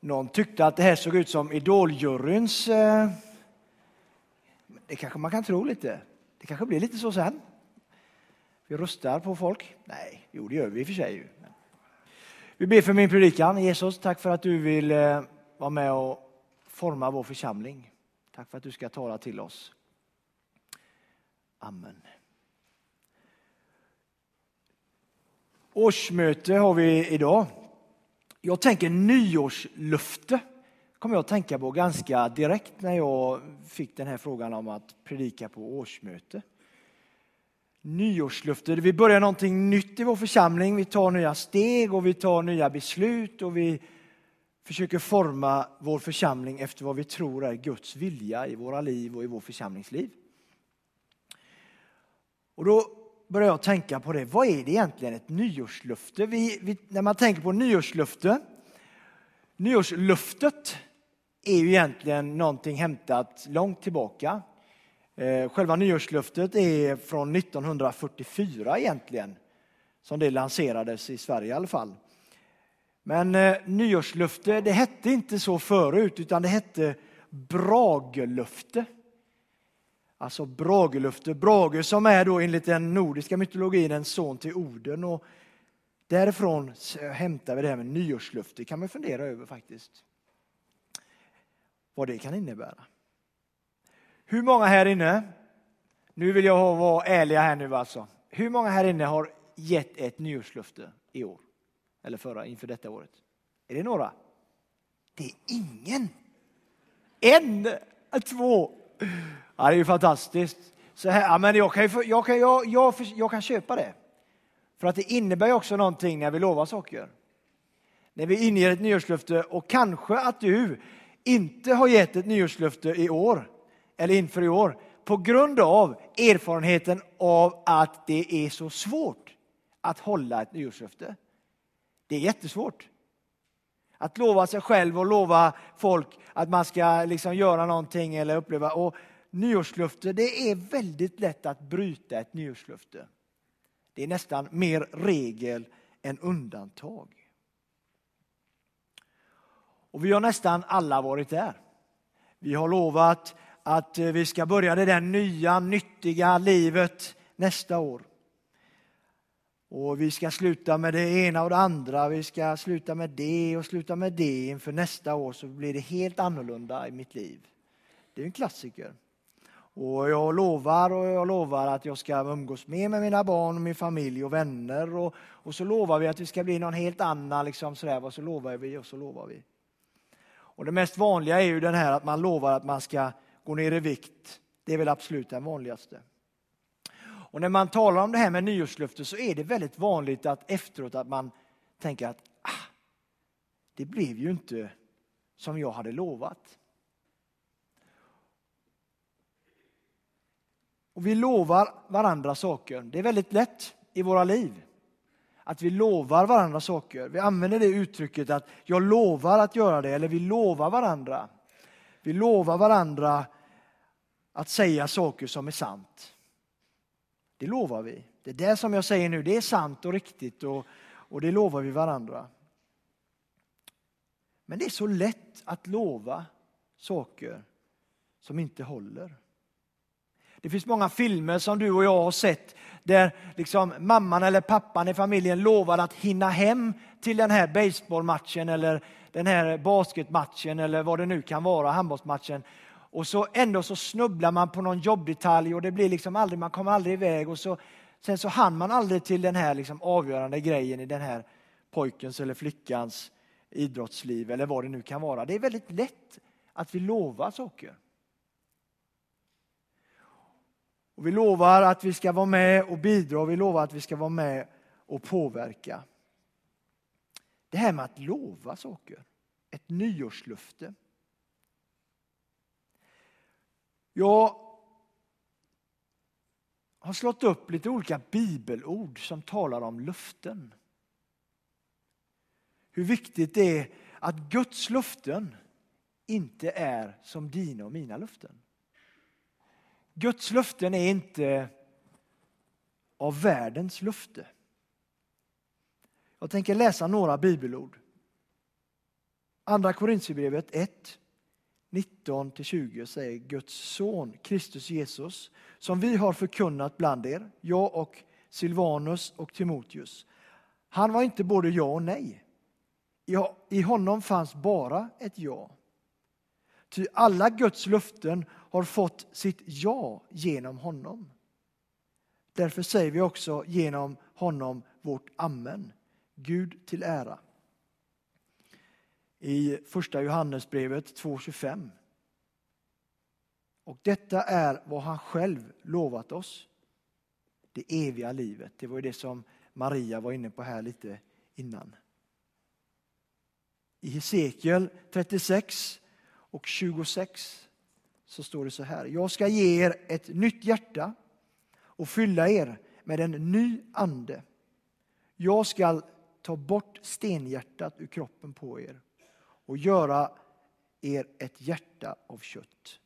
Någon tyckte att det här såg ut som Idoljuryns... Eh, det kanske man kan tro lite. Det kanske blir lite så sen. Vi röstar på folk. Nej, jo det gör vi i och för sig. Vi ber för min predikan. Jesus, tack för att du vill eh, vara med och forma vår församling. Tack för att du ska tala till oss. Amen. Årsmöte har vi idag. Jag tänker nyårslöfte kommer jag att tänka på ganska direkt när jag fick den här frågan om att predika på årsmöte. Nyårslöfte, vi börjar någonting nytt i vår församling, vi tar nya steg och vi tar nya beslut och vi försöker forma vår församling efter vad vi tror är Guds vilja i våra liv och i vår församlingsliv. Och då börjar jag tänka på det. Vad är det egentligen ett nyårslöfte? Vi, vi, när man tänker på nyårslöfte, nyårslöftet är ju egentligen någonting hämtat långt tillbaka. Eh, själva nyårslöftet är från 1944 egentligen, som det lanserades i Sverige i alla fall. Men eh, nyårslöfte, det hette inte så förut, utan det hette Bragelöfte. Alltså Bragelöfte. Brage som är då enligt den nordiska mytologin en son till Oden. Och därifrån hämtar vi det här med nyårslöfte. kan man fundera över faktiskt. Vad det kan innebära. Hur många här inne, nu vill jag vara ärliga här nu alltså. Hur många här inne har gett ett nyårslöfte i år? Eller förra, inför detta året? Är det några? Det är ingen. En, två. Ja, det är ju fantastiskt. Så här, ja, men jag, kan, jag, kan, jag, jag, jag kan köpa det. För att det innebär ju också någonting när vi lovar saker. När vi inger ett nyårslöfte och kanske att du inte har gett ett nyårslöfte i år eller inför i år på grund av erfarenheten av att det är så svårt att hålla ett nyårslöfte. Det är jättesvårt. Att lova sig själv och lova folk att man ska liksom göra någonting eller uppleva. Och nyårslöfte, det är väldigt lätt att bryta ett nyårslöfte. Det är nästan mer regel än undantag. Och vi har nästan alla varit där. Vi har lovat att eh, vi ska börja det där nya, nyttiga livet nästa år. Och vi ska sluta med det ena och det andra, vi ska sluta med det och sluta med det. Inför nästa år så blir det helt annorlunda i mitt liv. Det är en klassiker. Och jag lovar och jag lovar att jag ska umgås mer med mina barn, och min familj och vänner. Och, och så lovar vi att vi ska bli någon helt annan, liksom sådär, och så lovar vi och så lovar vi. Och det mest vanliga är ju den här att man lovar att man ska gå ner i vikt. Det är väl absolut den vanligaste. Och när man talar om det här med nyårslöfte så är det väldigt vanligt att efteråt att man tänker att ah, det blev ju inte som jag hade lovat. Och vi lovar varandra saker. Det är väldigt lätt i våra liv att vi lovar varandra saker. Vi använder det uttrycket att jag lovar att göra det, eller vi lovar varandra. Vi lovar varandra att säga saker som är sant. Det lovar vi. Det där som jag säger nu, det är sant och riktigt och, och det lovar vi varandra. Men det är så lätt att lova saker som inte håller. Det finns många filmer som du och jag har sett där liksom mamman eller pappan i familjen lovar att hinna hem till den här baseballmatchen eller den här basketmatchen eller vad det nu kan vara, handbollsmatchen. Och så ändå så snubblar man på någon jobbdetalj och det blir liksom aldrig, man kommer aldrig iväg och så, sen så hann man aldrig till den här liksom avgörande grejen i den här pojkens eller flickans idrottsliv eller vad det nu kan vara. Det är väldigt lätt att vi lovar saker. Och vi lovar att vi ska vara med och bidra, och vi lovar att vi ska vara med och påverka. Det här med att lova saker, ett nyårslöfte. Jag har slått upp lite olika bibelord som talar om löften. Hur viktigt det är att Guds löften inte är som dina och mina löften. Guds löften är inte av världens löfte. Jag tänker läsa några bibelord. Andra Korintierbrevet 1, 19-20 säger Guds son Kristus Jesus, som vi har förkunnat bland er, jag och Silvanus och Timoteus. Han var inte både ja och nej. I honom fanns bara ett ja. Ty alla Guds löften har fått sitt ja genom honom. Därför säger vi också genom honom vårt amen. Gud till ära. I första Johannesbrevet 2.25. Och detta är vad han själv lovat oss. Det eviga livet. Det var ju det som Maria var inne på här lite innan. I Hesekiel 36 och 26 så står det så här. Jag ska ge er ett nytt hjärta och fylla er med en ny ande. Jag ska ta bort stenhjärtat ur kroppen på er och göra er ett hjärta av kött.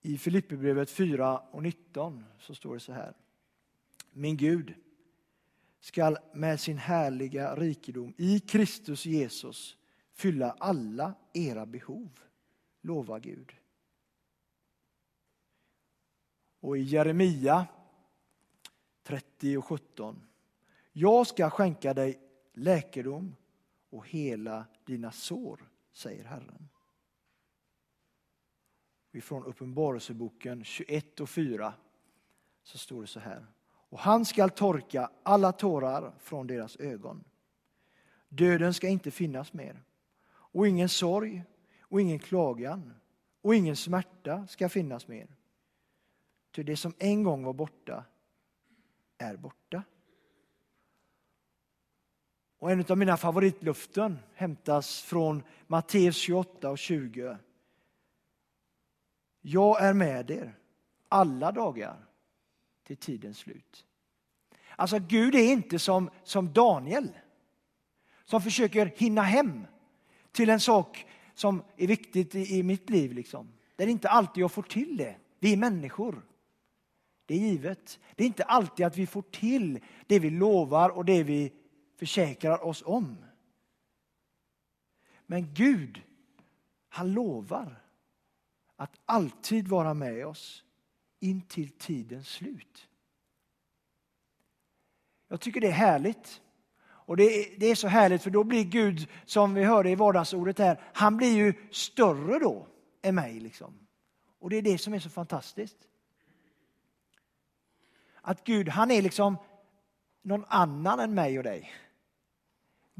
I Filipperbrevet 4 och 19 så står det så här. Min Gud skall med sin härliga rikedom i Kristus Jesus fylla alla era behov. Lova Gud. Och i Jeremia 30 och 17. Jag ska skänka dig läkedom och hela dina sår, säger Herren. Ifrån Uppenbarelseboken 21 och 4 så står det så här. Och han skall torka alla tårar från deras ögon. Döden ska inte finnas mer. Och ingen sorg och ingen klagan och ingen smärta ska finnas mer. Ty det som en gång var borta är borta. Och en av mina favoritluften hämtas från Matteus 28 och 20. Jag är med er alla dagar till tidens slut. Alltså Gud är inte som, som Daniel som försöker hinna hem till en sak som är viktigt i, i mitt liv. Liksom. Det är inte alltid jag får till det. Vi är människor. Det är givet. Det är inte alltid att vi får till det vi lovar och det vi försäkrar oss om. Men Gud, han lovar att alltid vara med oss in till tidens slut. Jag tycker det är härligt. Och det är, det är så härligt för då blir Gud, som vi hörde i vardagsordet här, han blir ju större då än mig. Liksom. Och det är det som är så fantastiskt. Att Gud, han är liksom någon annan än mig och dig.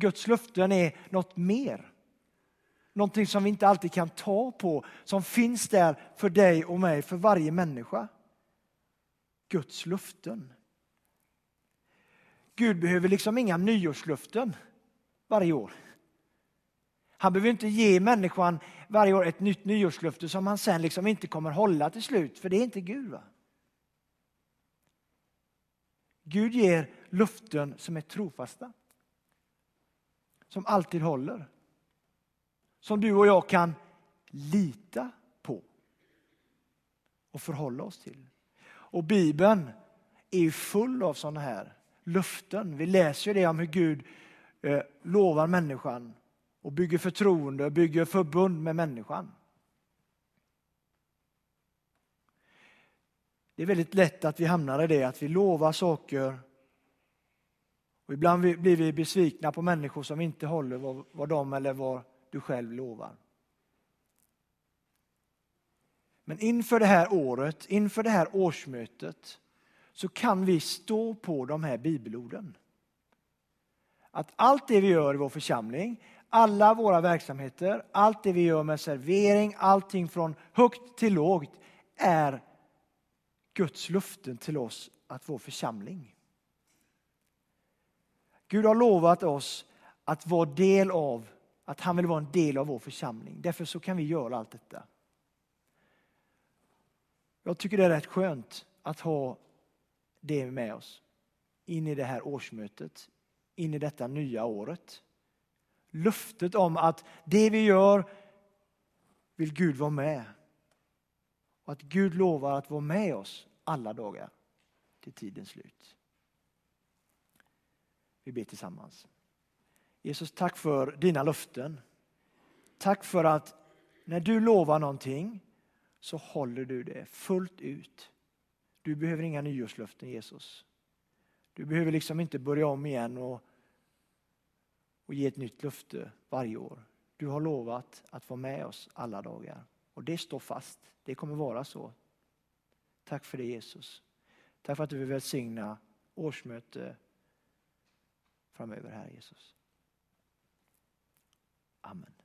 Guds löften är något mer. Någonting som vi inte alltid kan ta på, som finns där för dig och mig, för varje människa. Guds löften. Gud behöver liksom inga nyårslöften varje år. Han behöver inte ge människan varje år ett nytt nyårslöfte som han sen liksom inte kommer hålla till slut, för det är inte Gud. Va? Gud ger löften som är trofasta. Som alltid håller. Som du och jag kan lita på och förhålla oss till. Och Bibeln är full av sådana här löften. Vi läser det om hur Gud eh, lovar människan och bygger förtroende och bygger förbund med människan. Det är väldigt lätt att vi hamnar i det, att vi lovar saker och ibland blir vi besvikna på människor som inte håller vad, vad de eller vad du själv lovar. Men inför det här året, inför det här årsmötet så kan vi stå på de här bibelorden. Att allt det vi gör i vår församling, alla våra verksamheter, allt det vi gör med servering, allting från högt till lågt är Guds luften till oss att vår församling. Gud har lovat oss att vara del av, att han vill vara en del av vår församling. Därför så kan vi göra allt detta. Jag tycker det är rätt skönt att ha det med oss in i det här årsmötet, in i detta nya året. Löftet om att det vi gör vill Gud vara med. Och att Gud lovar att vara med oss alla dagar till tidens slut. Vi ber tillsammans. Jesus, tack för dina löften. Tack för att när du lovar någonting så håller du det fullt ut. Du behöver inga nyårslöften Jesus. Du behöver liksom inte börja om igen och, och ge ett nytt löfte varje år. Du har lovat att vara med oss alla dagar. Och det står fast. Det kommer vara så. Tack för det Jesus. Tack för att du vill välsigna årsmöte framöver här Jesus. Amen.